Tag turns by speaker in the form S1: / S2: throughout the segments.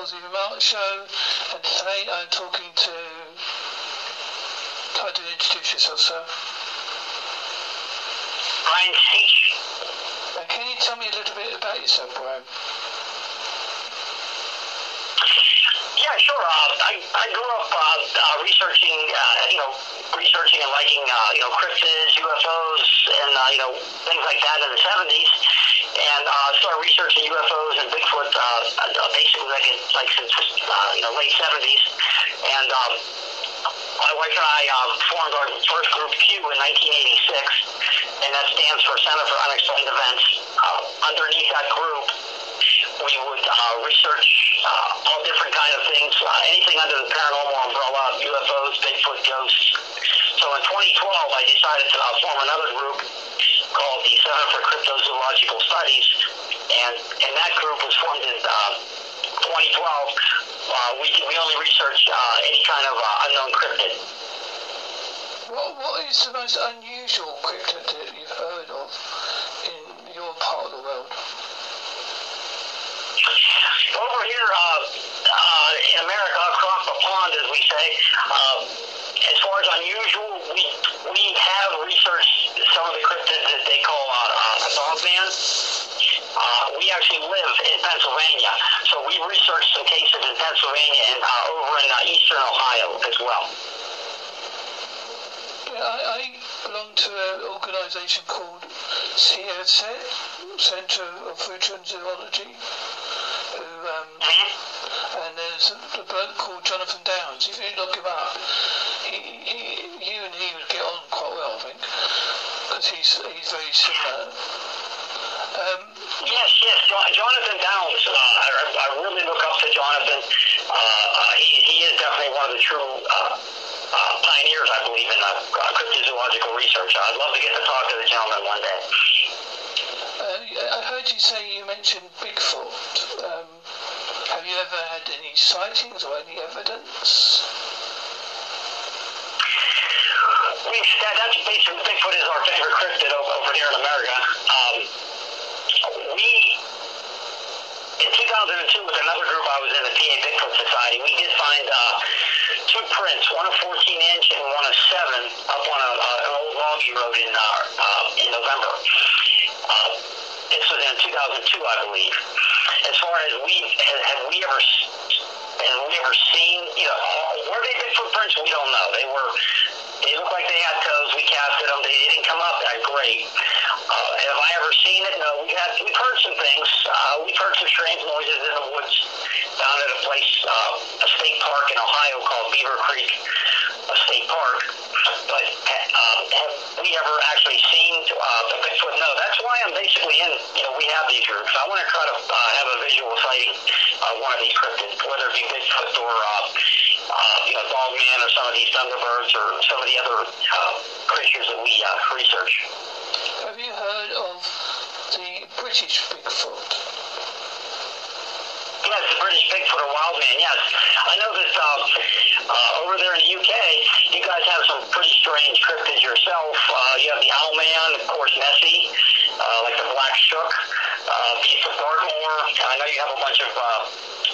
S1: Aussie Mark Show, and today I'm talking to. Try to introduce yourself, sir.
S2: Brian.
S1: And can you tell me a little bit about yourself, Brian?
S2: Yeah, sure. Uh, I, I grew up uh, uh, researching, uh, you know, researching and liking, uh, you know, cryptids, UFOs, and uh, you know, things like that in the 70s. And uh, started researching UFOs and Bigfoot uh, uh, basically like, like since uh, you know late 70s. And um, my wife and I uh, formed our first group CUE in 1986, and that stands for Center for Unexplained Events. Uh, underneath that group, we would uh, research uh, all different kind of things, uh, anything under the paranormal umbrella, UFOs, Bigfoot, ghosts. So in 2012, I decided to uh, form another group called the Center for Cryptozoological Studies, and and that group was formed in uh, 2012. Uh, we we only research uh, any kind of uh, unknown cryptid.
S1: What, what is the most unusual cryptid that you've heard of in your part of the world?
S2: Over here uh, uh, in America, across the pond, as we say, uh, as far as unusual, we we have researched some of the cryptids that they call uh, uh, dogman. Uh, we actually live in Pennsylvania, so we researched some cases in Pennsylvania and uh, over in uh, eastern Ohio as well.
S1: Yeah, I, I belong to an organisation called CSET, Centre of Fortean Zoology, who, um, and there's a, a bloke called Jonathan Downes. If you look him up, he, he, you and he would get on quite well, I think, because he's, he's very similar. Um,
S2: Yes, yes, Jonathan Downes. Uh, I, I really look up to Jonathan. Uh, uh, he, he is definitely one of the true uh, uh, pioneers, I believe, in cryptozoological research. I'd love to get to talk to the gentleman one day.
S1: uh, I heard you say you mentioned Bigfoot. Um, have you ever had any sightings or any evidence?
S2: We, that, that's basically Bigfoot is our favorite cryptid over, over here in America. Um, we, in 2002, with another group I was in, the PA Bigfoot Society, we did find uh, two prints, one a 14 inch and one a 7, up on a, uh, an old loggy road in, uh, uh, in November. Uh, this was in 2002, I believe. As far as we, have, have we ever have we ever seen, you know, were they Bigfoot prints? We don't know. They were, they looked like they had toes. We casted them. They didn't come up that great. Uh, have I ever seen it? No. We've had, we've heard some things. Uh, we've heard some strange noises in the woods down at a place, uh, a state park in Ohio called Beaver Creek a state park. But uh, have we ever actually seen uh, the Bigfoot? No. That's why I'm basically in. You know, we have these groups. I want to try to uh, have a visual sighting of one of these cryptids, whether it be Bigfoot or uh, uh, you know Dogman or some of these Thunderbirds or some of the other uh, creatures that we uh, research.
S1: Have you heard of the British Bigfoot?
S2: Yes, the British Bigfoot or wild man. Yes, I know that um, uh, over there in the UK, you guys have some pretty strange cryptids yourself. Uh, you have the Owl Man, of course, Nessie, uh, like the Black Shuck, uh, Beast of Dartmoor. I know you have a bunch of uh,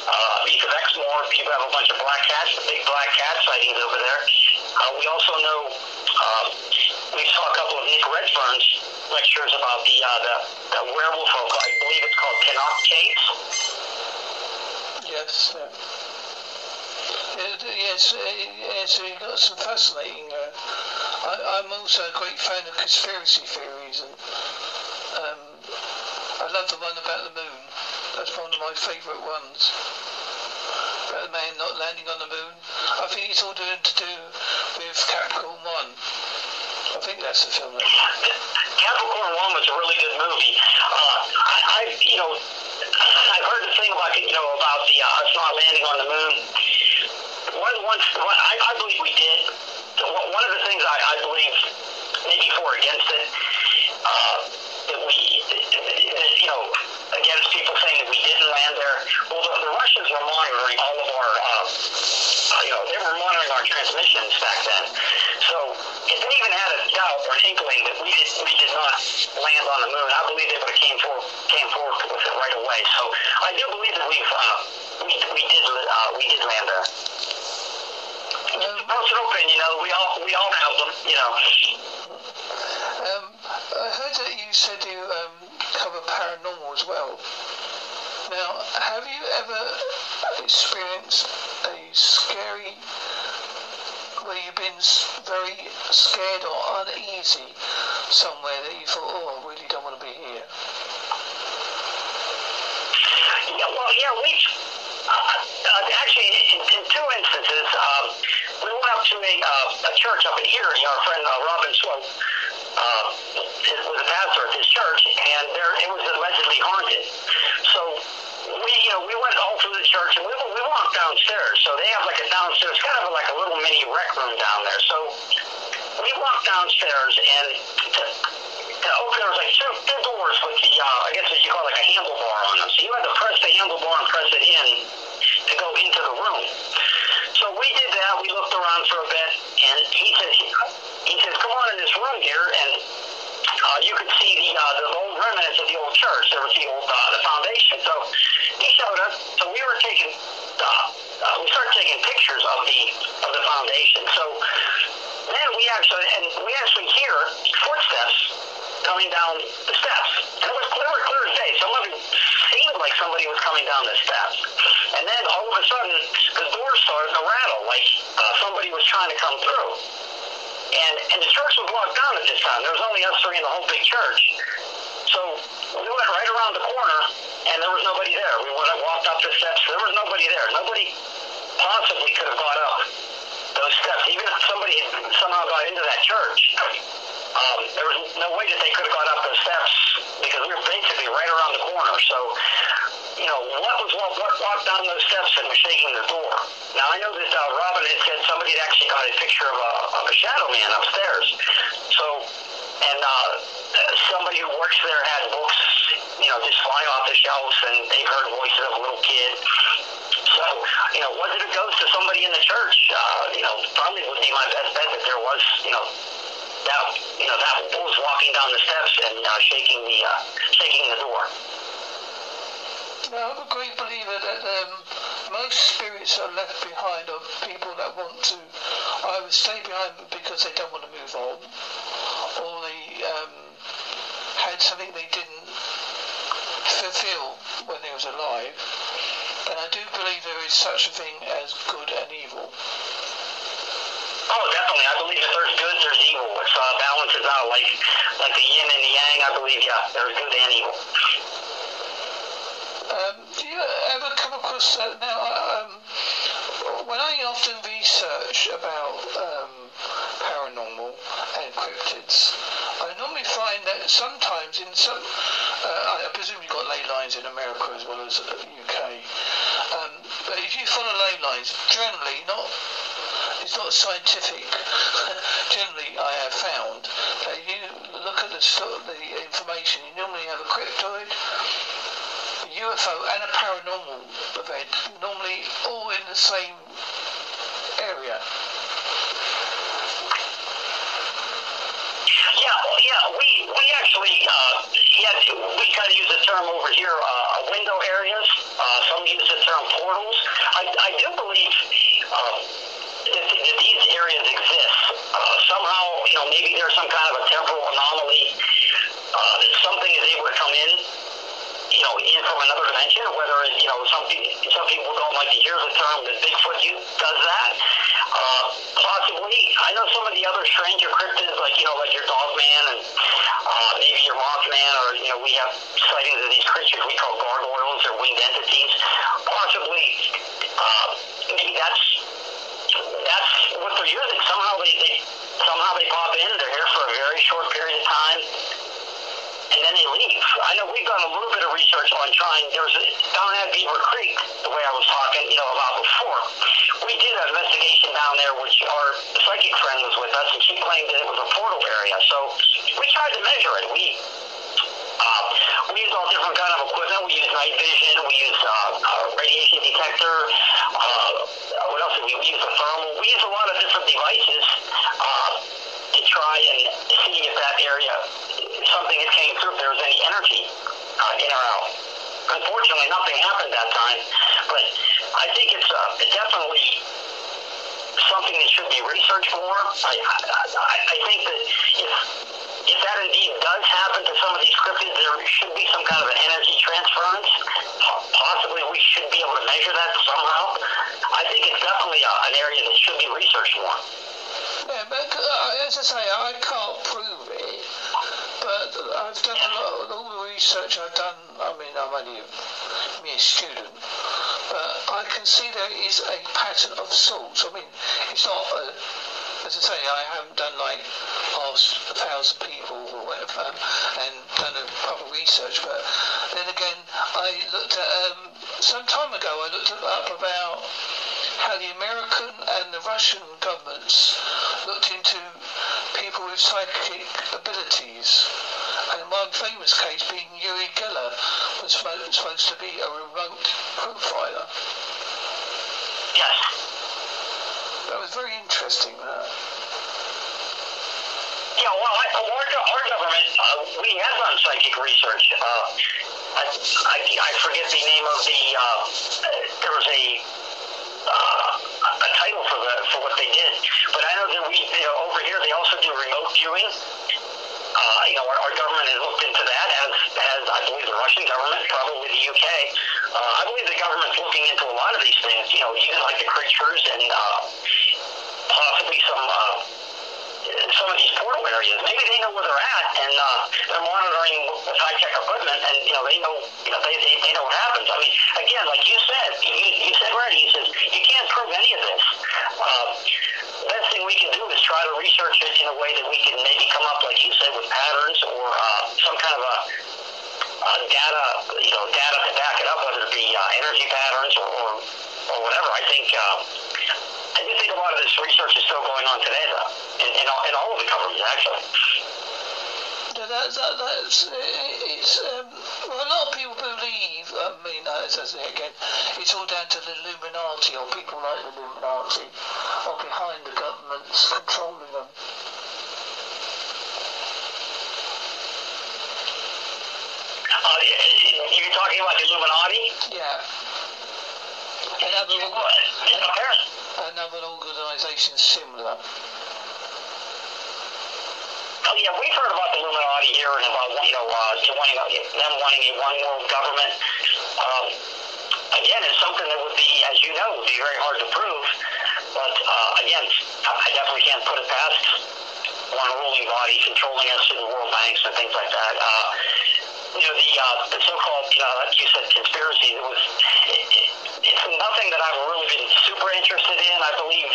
S2: uh, of Exmoor. You have a bunch of black cats, the big black cat sightings over there. Uh, we also know uh, we saw a couple of Nick Redfern's lectures about the uh, the, the werewolf I believe it's called Cannock Chase.
S1: Yes. Th- yes, yes, you've got some fascinating. Uh, I, I'm also a great fan of conspiracy theories, and I love the one about the moon. That's one of my favourite ones. About the man not landing on the moon. I think it's all to do with Capricorn One. I think that's the film. That,
S2: Capricorn One was a really good movie. Uh, I, I, you know, I've heard the thing about you know about the uh, us not landing on the moon. One, one, one I, I believe we did. One of the things I, I believe, maybe for or against it, uh, against people saying that we didn't land there. Well, the, the Russians were monitoring all of our, uh, you know, they were monitoring our transmissions back then. So if they even had a doubt or inkling that we did, we did not land on the moon, I believe they would have came forward, came forward with it right away. So I do believe that we've uh, we, we did uh, we did land there. Um, Personal opinion, you know, we all we all have them, you know.
S1: Um, I heard that you said you paranormal as well. Now, have you ever experienced a scary where you've been very scared or uneasy somewhere that you thought, oh, I really don't want to be here?
S2: Yeah, well, yeah, we've uh, uh, actually in, in, two instances. Um, we went up to a, uh, a church up in Erie. Our friend uh, Robin Swope uh, was a pastor at this church, and there it was allegedly haunted. So we, you know, we went all through the church, and we we walked downstairs. So they have like a downstairs, kind of like a little mini rec room down there. So we walked downstairs, and to, to open was like two, two doors with the, uh, I guess what you call like a handlebar on them. So you had to press the handlebar and press it in to go into the room. So we did that. We looked around for a bit, and he says, he says, come on in this room here, and uh, you could see the uh, the old remnants of the old church. There was the old uh, the foundation. So he showed us. So we were taking uh, uh, we started taking pictures of the of the foundation. So then we actually and we actually hear footsteps coming down the steps. And it was clear, clear as day. Some of it seemed like somebody was coming down the steps. And then all of a sudden, the door started to rattle, like uh, somebody was trying to come through. And, and the church was locked down at this time. There was only us three in the whole big church. So we went right around the corner, and there was nobody there. We went and walked up the steps. There was nobody there. Nobody possibly could have got up those steps. Even if somebody somehow got into that church, um, there was no way that they could have got up those steps because we were basically right around the corner. So, you know, what was what, what walked down those steps and was shaking the door? Now I know that uh, Robin had said somebody had actually got a picture of a, of a shadow man upstairs. So, and uh, somebody who works there had books, you know, just fly off the shelves, and they heard voices of a little kid. So, you know, was it a ghost of somebody in the church? Uh, you know, probably would be my best bet that there was, you know, that you know that was walking down the steps and uh, shaking the uh, shaking the door.
S1: Now, I'm a great believer that um, most spirits are left behind of people that want to either stay behind because they don't want to move on, or they um, had something they didn't fulfill when they was alive. And I do believe there is such a thing as good and evil.
S2: Oh, definitely. I believe there's good, there's evil. It uh, balances out like like the yin and the yang. I believe, yeah, there's good and evil.
S1: You ever come across now? Um, when I often research about um, paranormal and cryptids, I normally find that sometimes in some, uh, I presume you've got ley lines in America as well as the UK. Um, but if you follow ley lines, generally not it's not scientific. Generally, I have found that you look at the, sort of the information, you normally have a cryptoid, UFO, and a paranormal event, normally all in the same area.
S2: tried to measure it. We uh, we used all different kind of equipment. We use night vision. We use uh, a radiation detector. Uh, uh what else we? We used a thermal. We use a lot of different devices uh, to try and see if that area something is came through. If there was any energy uh, in or out. Unfortunately, nothing happened that time. But I think it's uh, definitely something that should be researched more. I, I, I think that if if that indeed does happen to some of these cryptids, there should be some kind of an energy transference. Possibly we should be able to measure that somehow. I think it's definitely an area that should be researched more.
S1: Yeah, but uh, as I say, I can't prove it. But I've done a lot, of, all the research I've done. I mean, I'm only a mere student, but I can see there is a pattern of sorts. I mean, it's not. A, as I say, I haven't done like a thousand people or whatever and done a proper research. But then again, I looked at um, some time ago. I looked up about how the American and the Russian governments looked into people with psychic abilities. And one famous case being Uri Geller was supposed to be a remote profiler.
S2: Yes.
S1: That was very interesting, that.
S2: Yeah, well, I, our, our government, uh, we have done psychic research. Uh, I, I, I forget the name of the, uh, there was a, uh, a title for the for what they did. But I know that we, you know, over here they also do remote viewing. Uh, you know, our, our government has looked into that, as as I believe the Russian government, probably the UK. Uh, I believe the government's looking into a lot of these things. You know, even like the creatures and uh, possibly some. Uh, some of these portal areas. Maybe they know where they're at, and uh, they're monitoring with high tech equipment, and you know they know you know they, they, they know what happens. I mean, again, like you said, you, you said right. He says you can't prove any of this. Uh, best thing we can do is try to research it in a way that we can maybe come up, like you said, with patterns or uh, some kind of a uh, data, you know, data to back it up, whether it be uh, energy patterns or, or, or whatever. I think uh, I do think a lot of this research is still going on today, though, in, in, all, in all of the governments, actually.
S1: That, that, that's it's um, well, a lot of people believe. I mean, as I say again, it's all down to the Illuminati or people like the Illuminati are behind the governments controlling them.
S2: Uh, you're talking about the Illuminati?
S1: Yeah. Another,
S2: what?
S1: Another organisation similar.
S2: Oh yeah, we've heard about the Illuminati here and about you know uh, wanting a, them wanting a one world government. Um, again, it's something that would be, as you know, would be very hard to prove. But uh, again, I definitely can't put it past one ruling body controlling us in the world banks and things like that. Uh, you know, the uh, the so-called, you like you said, conspiracy. It was nothing that I've really been super interested in. I believe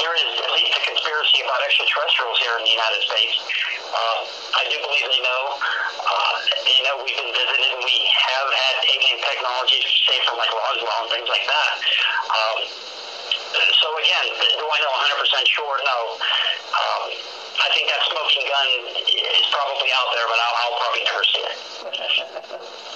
S2: there is at least a conspiracy about extraterrestrials here in the United States. Uh, I do believe they know. Uh, they know we've been visited we have had alien technology, say from like Roswell and things like that. Um, so again, do I know 100% sure? No. Um, I think that smoking gun is probably out there, but I'll, I'll probably never see it.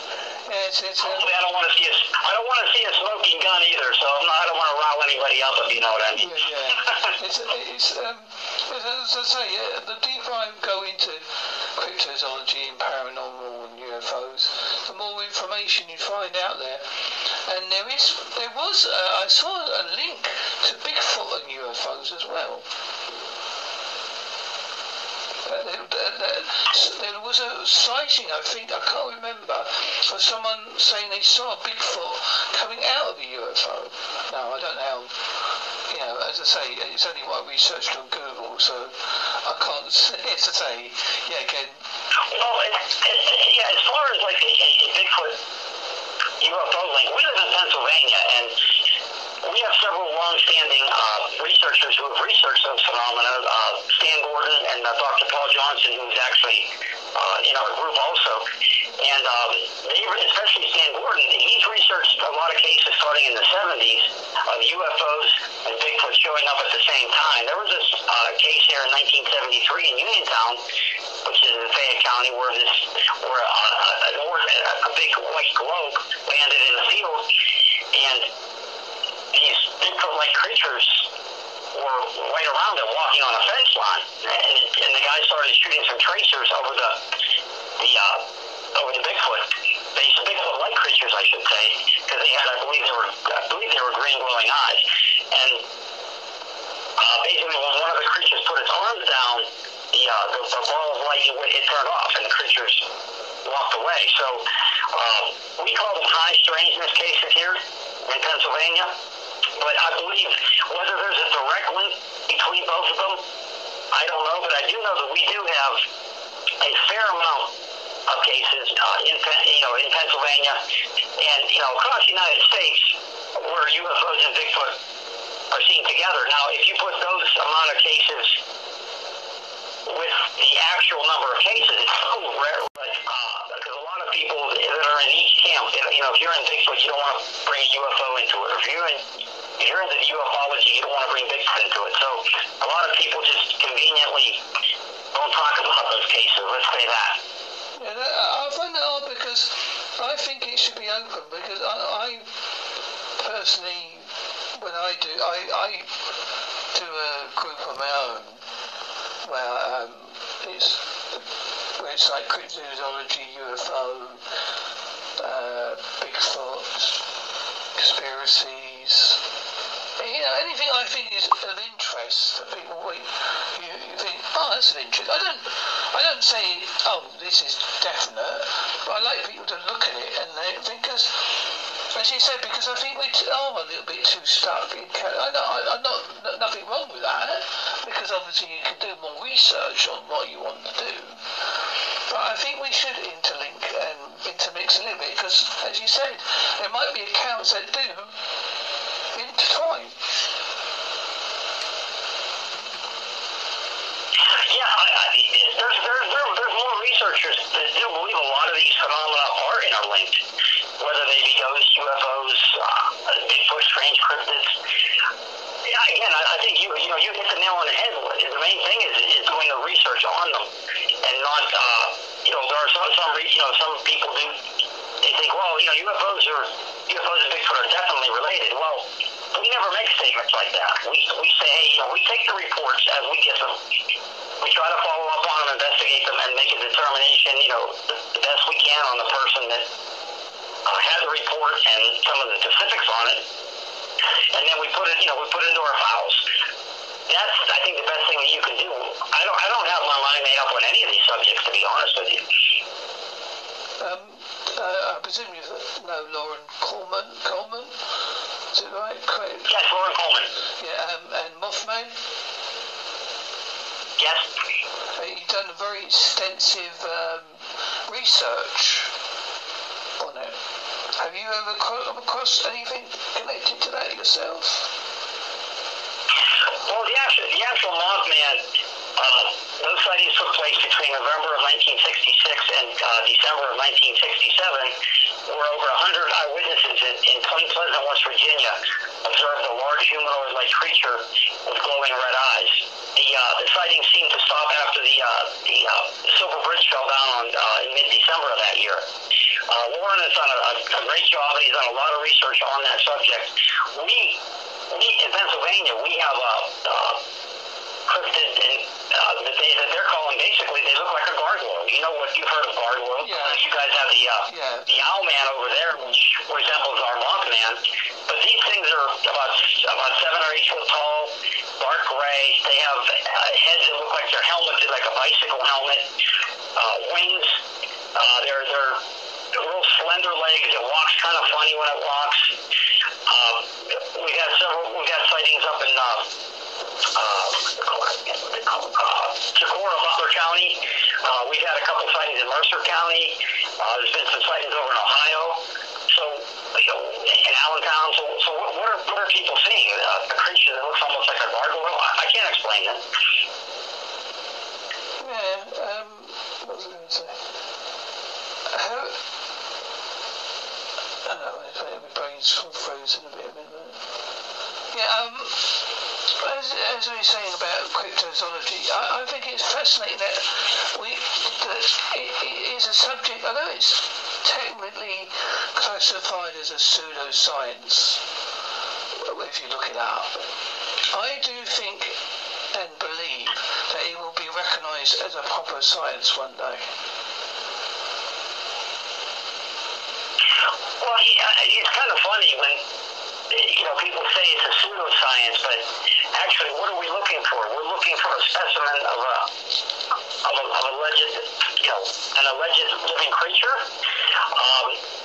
S1: Yeah, it's, it's,
S2: Hopefully, I don't want to see a, I don't want to see a smoking gun either. So I'm not, I don't want to rile anybody up, if you know what I mean.
S1: yeah, yeah. It's, it's, um, as I say, uh, the deeper I go into cryptozoology and paranormal and UFOs, the more information you find out there. And there is, there was, uh, I saw a link to Bigfoot and UFOs as well. There, was a sighting, I think, I can't remember, of someone saying they saw a Bigfoot coming out of a UFO. Now, I don't know you know, as I say, it's only what I researched on Google, so I can't, as I say, yeah, again.
S2: Well, it, yeah, as far as like Bigfoot UFO link, we live in Pennsylvania, and we have several long-standing uh, researchers who have researched those phenomena. Uh, Stan Gordon and uh, Dr. Paul Johnson, who's actually uh, in our group also. And um, they, especially Stan Gordon, he's researched a lot of cases starting in the 70s of UFOs and Bigfoot showing up at the same time. There was this uh, case here in 1973 in Uniontown, which is in Fayette County, where this, where a, a big white globe landed in the field, and these Bigfoot-like creatures were right around it, walking on a fence line, and, and the guy started shooting some tracers over the the uh, over the Bigfoot. They Bigfoot-like creatures, I should say, because they had, I believe they were, I believe they were green glowing eyes, and uh, basically when one of the creatures put its arms down, the, uh, the, the ball of light it, it turned off, and the creatures walked away. So um, we call them high strangeness cases here in Pennsylvania. But I believe whether there's a direct link between both of them, I don't know. But I do know that we do have a fair amount of cases uh, in you know in Pennsylvania and you know across the United States where UFOs and Bigfoot are seen together. Now, if you put those amount of cases with the actual number of cases, it's so rare. But uh, because a lot of people that are in each camp, you know, if you're in Bigfoot, you don't want to bring a UFO into it. If you're in if you're into ufology, you don't want to bring Bigfoot into it. So a lot of people just conveniently don't talk about those cases. Let's say that.
S1: Yeah, I find that odd because I think it should be open because I, I personally, when I do, I, I do a group of my own where um, it's where it's like cryptozoology, UFO, uh, Bigfoot, conspiracies. Anything I think is of interest that people you, you think, oh, that's an interest. I don't, I don't say, oh, this is definite, but I like people to look at it and they think, because as you said, because I think we are oh, a little bit too stuck in. I, I'm not nothing wrong with that because obviously you can do more research on what you want to do. But I think we should interlink and intermix a little bit because, as you said, there might be accounts that do intertwine.
S2: Yeah, I, I, there's, there's, there, there's more researchers do believe a lot of these phenomena are interlinked, whether they be ghosts, UFOs, uh, Bigfoot, strange cryptids. Yeah, again, I, I think you you know you hit the nail on the head. The main thing is is doing the research on them, and not uh, you know there are some some you know some people do they think well you know UFOs are UFOs and Bigfoot are definitely related. Well, we never make statements like that. We we say hey you know we take the reports as we get them we try to follow up on them, investigate them, and make a determination, you know, the, the best we can on the person that uh, had the report and some of the specifics on it. And then we put it, you know, we put it into our files. That's, I think, the best thing that you can do. I don't, I don't have my mind made up on any of these subjects, to be honest with you.
S1: Um, uh, I presume you know Loren Coleman. Coleman, is it right?
S2: Yes, Loren Coleman.
S1: Yeah, um, and Mothman.
S2: Yes.
S1: Uh, you've done a very extensive um, research on it. Have you ever come across anything connected to that yourself?
S2: Well, the actual, the actual Mothman, uh, those sightings took place between November of 1966 and uh, December of 1967, where over 100 eyewitnesses in, in Point Pleasant, West Virginia, observed a large humanoid-like creature with glowing red eyes. The, uh, the sighting seemed to stop after the, uh, the uh, Silver Bridge fell down on, uh, in mid-December of that year. Uh, Loren has done a, a great job, and he's done a lot of research on that subject. We, we in Pennsylvania, we have a uh, cryptid and, uh, that, they, that they're calling basically they look like a gargoyle. You know what you've heard of gargoyle?
S1: Yeah.
S2: You guys have the uh,
S1: Yeah.
S2: the owl man over there, which resembles our mothman. But these things are about about seven or eight foot tall, dark gray. They have uh, heads that look like they're like a bicycle helmet. Uh, wings. Uh, they're they're real slender legs. It walks kind of funny when it walks. Um, we've had several. We've got sightings up in. Uh, uh, uh, Butler County. Uh, we've had a couple sightings in Mercer County. Uh, there's been some sightings over in Ohio. So, you know, Allentown. So, so what, what are what are people seeing? Uh, a creature that looks almost like a gargoyle. I, I can't explain it.
S1: Yeah, um, what was I going to say? How, I know, my brain's frozen a bit. Yeah, um, as, as we were saying about cryptozoology, I, I think it's fascinating that we that it, it is a subject, although it's technically classified as a pseudoscience, if you look it up, I do think and believe that it will be recognised as a proper science one day.
S2: Well, it's kind of funny when you know, people say it's a pseudoscience, but actually, what are we looking for? We're looking for a specimen of a of a, of alleged, you know, an alleged living creature. Um, uh,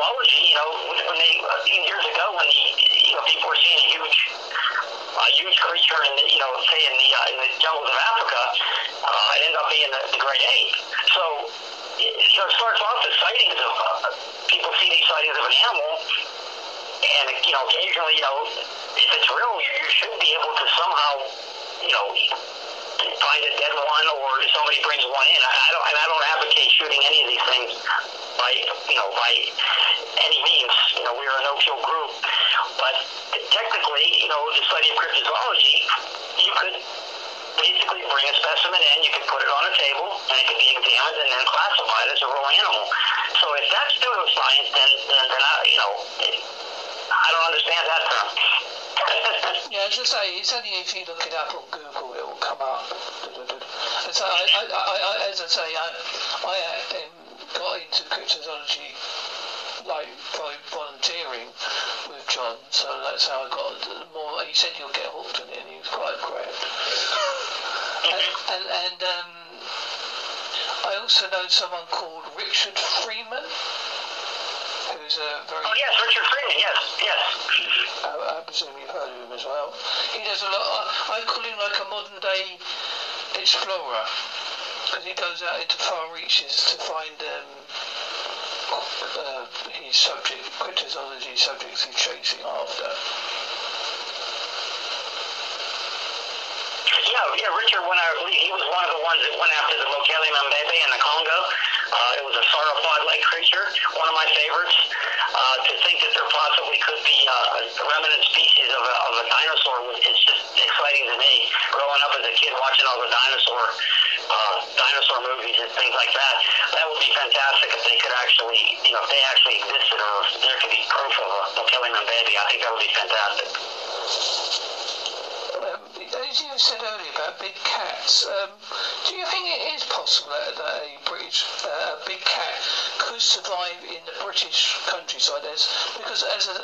S2: zoology, you know, when they uh, years ago when the, you know people were seeing a huge a huge creature in the, you know say in the uh, in the jungles of Africa, uh, it ended up being the, the great ape. So know, it starts off as sightings of uh, people see these sightings of an animal, and you know occasionally you know if it's real, you, you should be able to somehow you know find a dead one or somebody brings one in. I, don't and I don't advocate shooting any of these things by you know by any means. You know, we're a no-kill group, but technically, you know, the study of cryptozoology, you could basically bring a specimen in, you could put it on a table, and it could be examined and then classified as a raw animal. So if that's pseudoscience, then then, then I, you know, I don't understand that term.
S1: Yeah, as I say, it's only if you look it up on Google, it will come up. So I, I, I, as I say, I, I got into cryptozoology like by volunteering with John, so that's how I got more. He said you'll get hooked on it, and he was quite correct. and and, and um, I also know someone called Richard Freeman, a very.
S2: Oh yes, Richard Freeman. Yes, yes.
S1: I, I presume you've heard of him as well. He does a lot. I, I call him like a modern day explorer because he goes out into far reaches to find um, uh, his subject, cryptozoology subjects he's chasing after.
S2: Yeah, yeah, Richard went out, he was one of the ones that went after the Mokele Mbembe in the Congo. Uh, it was a sauropod-like creature, one of my favorites. Uh, to think that there possibly could be uh, a remnant species of a, of a dinosaur, it's just exciting to me. Growing up as a kid watching all the dinosaur uh, dinosaur movies and things like that, that would be fantastic if they could actually, you know, if they actually existed or if there could be proof of a Mokele Mbembe. I think that would be fantastic.
S1: As you said earlier about big cats, um, do you think it is possible that, a British uh, big cat could survive in the British countryside? As because as a,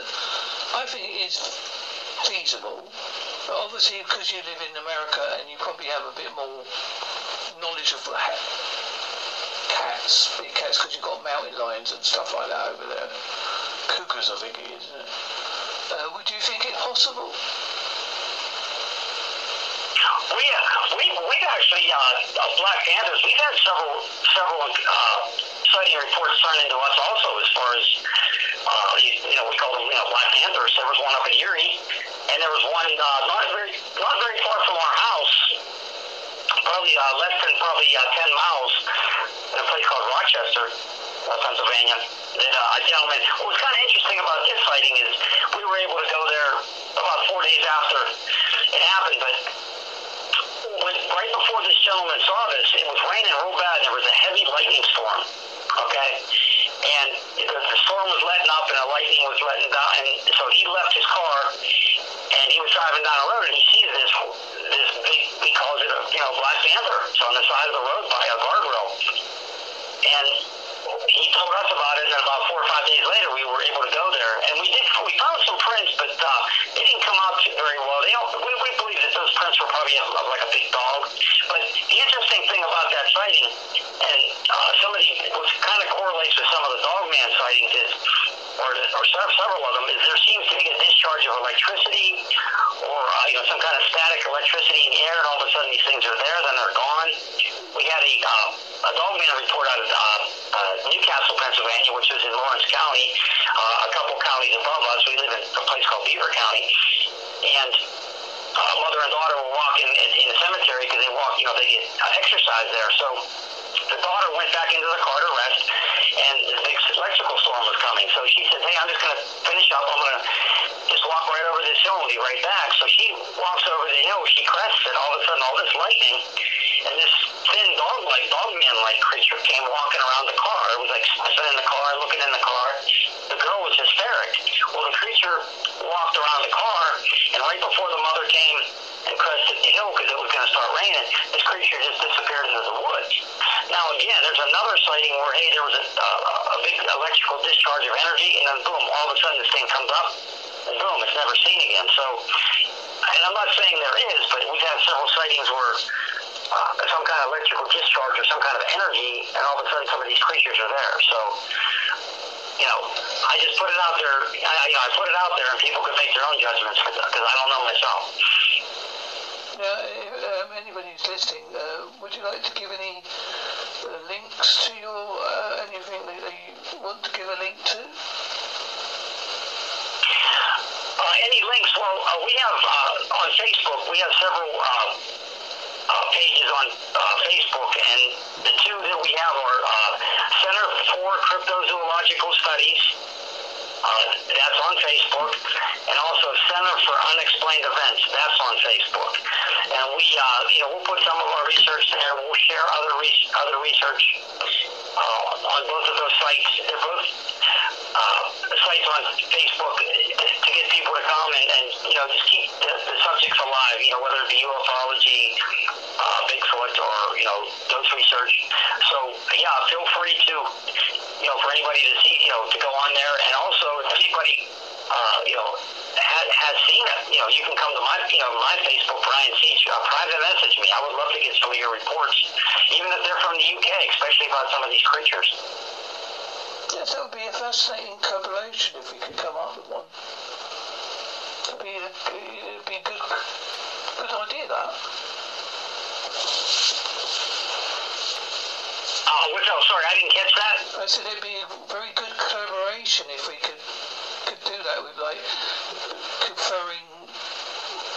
S1: I think it is feasible. But obviously, because you live in America and you probably have a bit more knowledge of cats, big cats, because you've got mountain lions and stuff like that over there. Cougars, I think it is. Uh, would you think it possible?
S2: We, we, we've actually, uh, Black Panthers, we've had several, several uh, sighting reports turned into us also as far as, uh, you, you know, we call them, you know, Black Panthers. There was one up in Erie, and there was one uh, not very, not very far from our house, probably uh, less than probably uh, 10 miles, in a place called Rochester, uh, Pennsylvania. That uh, a gentleman. What was kind of interesting about this sighting is we were able to go there about four days after it happened, but before this gentleman saw this, it was raining real bad. There was a heavy lightning storm. Okay, and the, the storm was letting up, and the lightning was letting down. And so he left his car, and he was driving down the road, and he sees this this big. He calls it a you know black panther. It's on the side of the road by a guardrail, he told us about it, and about four or five days later, we were able to go there, and we did. We found some prints, but uh, they didn't come out very well. They don't. We, we believe that those prints were probably of, like a big dog. But the interesting thing about that sighting, and uh, somebody what kind of correlates with some of the dogman sightings is, or, or several of them, is there seems to be a discharge of electricity, or uh, you know some kind of static electricity in the air, and all of a sudden these things are there, then they're gone. We had a uh, a dogman report out of uh, uh, New Castle, Pennsylvania, which is in Lawrence County, uh, a couple counties above us. We live in a place called Beaver County, and uh, mother and daughter were walking in, in the cemetery because they walk, you know, they get uh, exercise there. So the daughter went back into the car to rest, and the big electrical storm was coming. So she said, "Hey, I'm just going to finish up. I'm going to just walk right over this hill and be right back." So she walks over the hill. She crests, and all of a sudden, all this lightning and this thin dog-like, dog-man-like creature came walking around the car. It was like sniffing in the car, looking in the car. The girl was hysteric. Well, the creature walked around the car, and right before the mother came and crested, you hill because it was going to start raining. This creature just disappeared into the woods. Now again, there's another sighting where hey, there was a, uh, a big electrical discharge of energy, and then boom, all of a sudden this thing comes up, and boom, it's never seen again. So, and I'm not saying there is, but we've had several sightings where uh, some kind of electrical discharge or some kind of energy, and all of a sudden some of these creatures are there. So, you know, I just put it out there. I, you know, I put it out there, and people can make their own judgments because I don't know myself.
S1: Now, um, anybody who's listening, uh, would you like to give any uh, links to your uh, anything that you want to give a link to?
S2: Uh, any links? Well, uh, we have uh, on Facebook. We have several uh, uh, pages on uh, Facebook, and the two that we have are uh, Center for Cryptozoological Studies. Uh, that's on Facebook, and also Center for Unexplained Events. That's on Facebook, and we, uh, you know, we'll put some of our research there. We'll share other re- other research uh, on both of those sites. They're both uh, sites on Facebook to get people to come and, and you know just keep the, the subjects alive. You know, whether it be ufology, uh, Bigfoot, or you know ghost research. So yeah, feel free to you know for anybody to see you know to go on there, and also if anybody uh, you know has, has seen it, you know you can come to my you know my Facebook Brian Seach, uh, private message me. I would love to get some of your reports, even if they're from the UK, especially about some of these creatures.
S1: Yes, that would be a fascinating collaboration if we could come up with one. It'd be a, it'd be a good, good idea, that.
S2: Uh, which, oh, sorry, I didn't catch that.
S1: I said it'd be a very good collaboration if we could could do that with like conferring.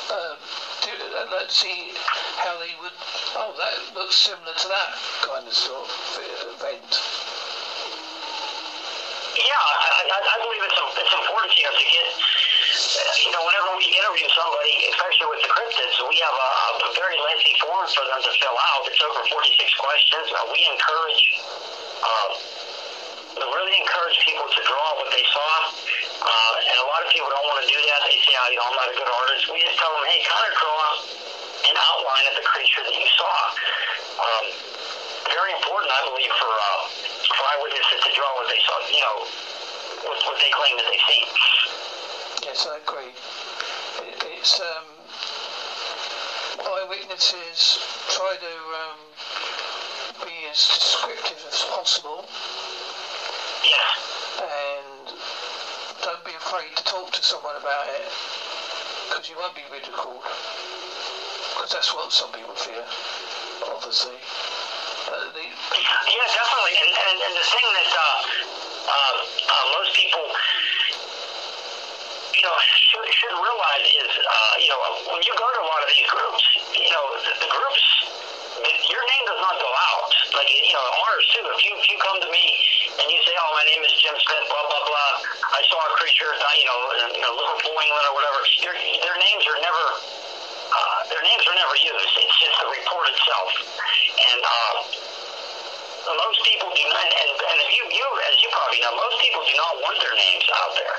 S1: Uh, do, uh, let's see how they would. Oh, that looks similar to that kind of sort of event.
S2: Yeah, I, I, I believe it's it's important, you know, to get, you know, whenever we interview somebody, especially with the cryptids, we have a, a very lengthy form for them to fill out. It's over 46 questions. Uh, we encourage, uh, we really encourage people to draw what they saw. Uh, and a lot of people don't want to do that. They say, oh, you know, I'm not a good artist. We just tell them, hey, kind of draw an outline of the creature that you saw. Um, very important, I believe, for uh, for eyewitnesses to draw what they saw, you know, what, what they claim that they see.
S1: Yes, I agree. It, it's um, eyewitnesses try to um, be as descriptive as possible
S2: Yeah.
S1: and don't be afraid to talk to someone about it because you won't be ridiculed because that's what some people fear, obviously. Uh,
S2: Yeah, definitely. And, and, and the thing that uh, uh, uh, most people, you know, should, should realize is, uh, you know, when you go to a lot of these groups, you know, the, the groups, the, your name does not go out. Like, you know, ours too. If you if you come to me and you say, oh, my name is Jim Smith, blah blah blah, I saw a creature, you know, in, you know, Liverpool, England, or whatever. Their their names are never. Uh, their names are never used. It's just the report itself. And uh, most people do not, and, and if you, you, as you probably know, most people do not want their names out there.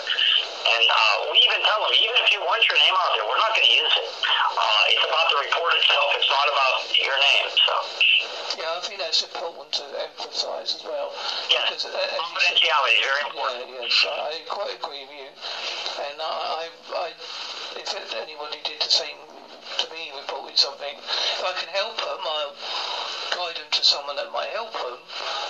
S2: And uh, we even tell them, even if you want your name out there, we're not going to use it. Uh, it's about the report itself. It's not about your name. So,
S1: yeah, I think that's important to emphasise as well.
S2: yeah,
S1: Because, uh, as you said,
S2: confidentiality is very important.
S1: Yeah, yes, I quite agree with you. And I, I, I if anybody did the same to me, reported something, if I can help them, I'll to someone that might help them.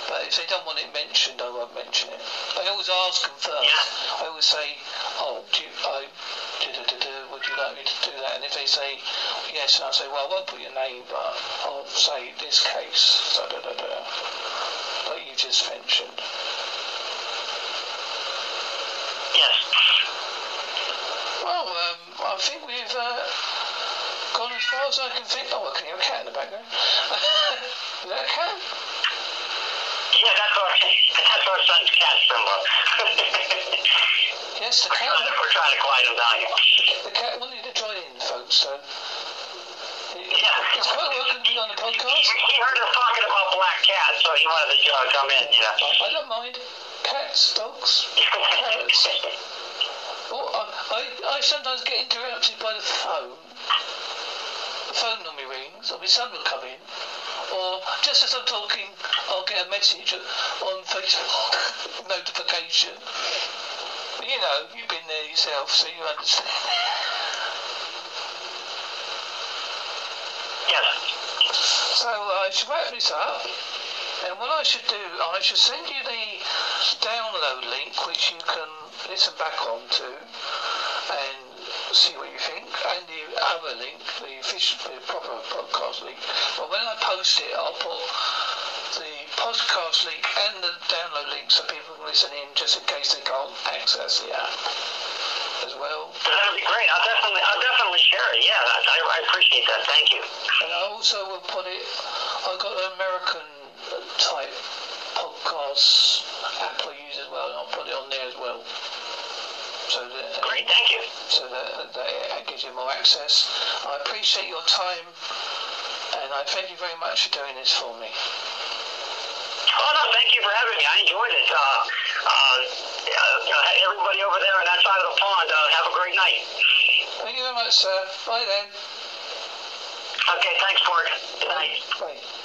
S1: But if they don't want it mentioned, I won't mention it. I always ask them first. I always say, oh, do you, I, do, do, do, do, would you like me to do that? And if they say yes, I'll say, well, I won't put your name, but I'll say this case, da, da, da, da, like you just mentioned.
S2: Yes.
S1: Well, um, I think we've uh, gone as far as I can think. Oh, I can hear a cat in the background. Is that a cat?
S2: Yeah, that's our that's our son's cat symbol.
S1: Yes, the
S2: we're, trying to,
S1: cat.
S2: we're trying to quiet him down here.
S1: The cat wanted to join in, folks. So
S2: Yeah.
S1: he's quite welcome to be on the
S2: He,
S1: podcast.
S2: he heard us talking about black cats, so he wanted to uh, come in. You know.
S1: I, I don't mind cats, dogs, parrots. Oh, I, I, I sometimes get interrupted by the phone. The phone normally rings, or my son will come in, or just as I'm talking, I'll get a message on Facebook notification. You know, you've been there yourself, so you understand.
S2: Yes.
S1: So I should wrap this up. And what I should do, I should send you the download link, which you can listen back on to and see what you think, and the Oh, other link, the official, the proper podcast link. But when I post it, I'll put the podcast link and the download link so people can listen in, just in case they can't access the app as well.
S2: That'd be great. I'll definitely, I'll definitely share it. Yeah, I, I appreciate that. Thank you.
S1: And I also will put it. I've got an American type podcast app I use as well, and I'll put it on there as well. So that,
S2: Great. Thank you.
S1: so that, that it gives you more access. I appreciate your time, and I thank you very much for doing this for me.
S2: Oh no, thank you for having me. I enjoyed it. Uh, uh, uh, everybody over there on that side of the pond, uh, have a great night.
S1: Thank you very much, sir. Bye then.
S2: Okay, thanks, Mark. Good night.
S1: Bye.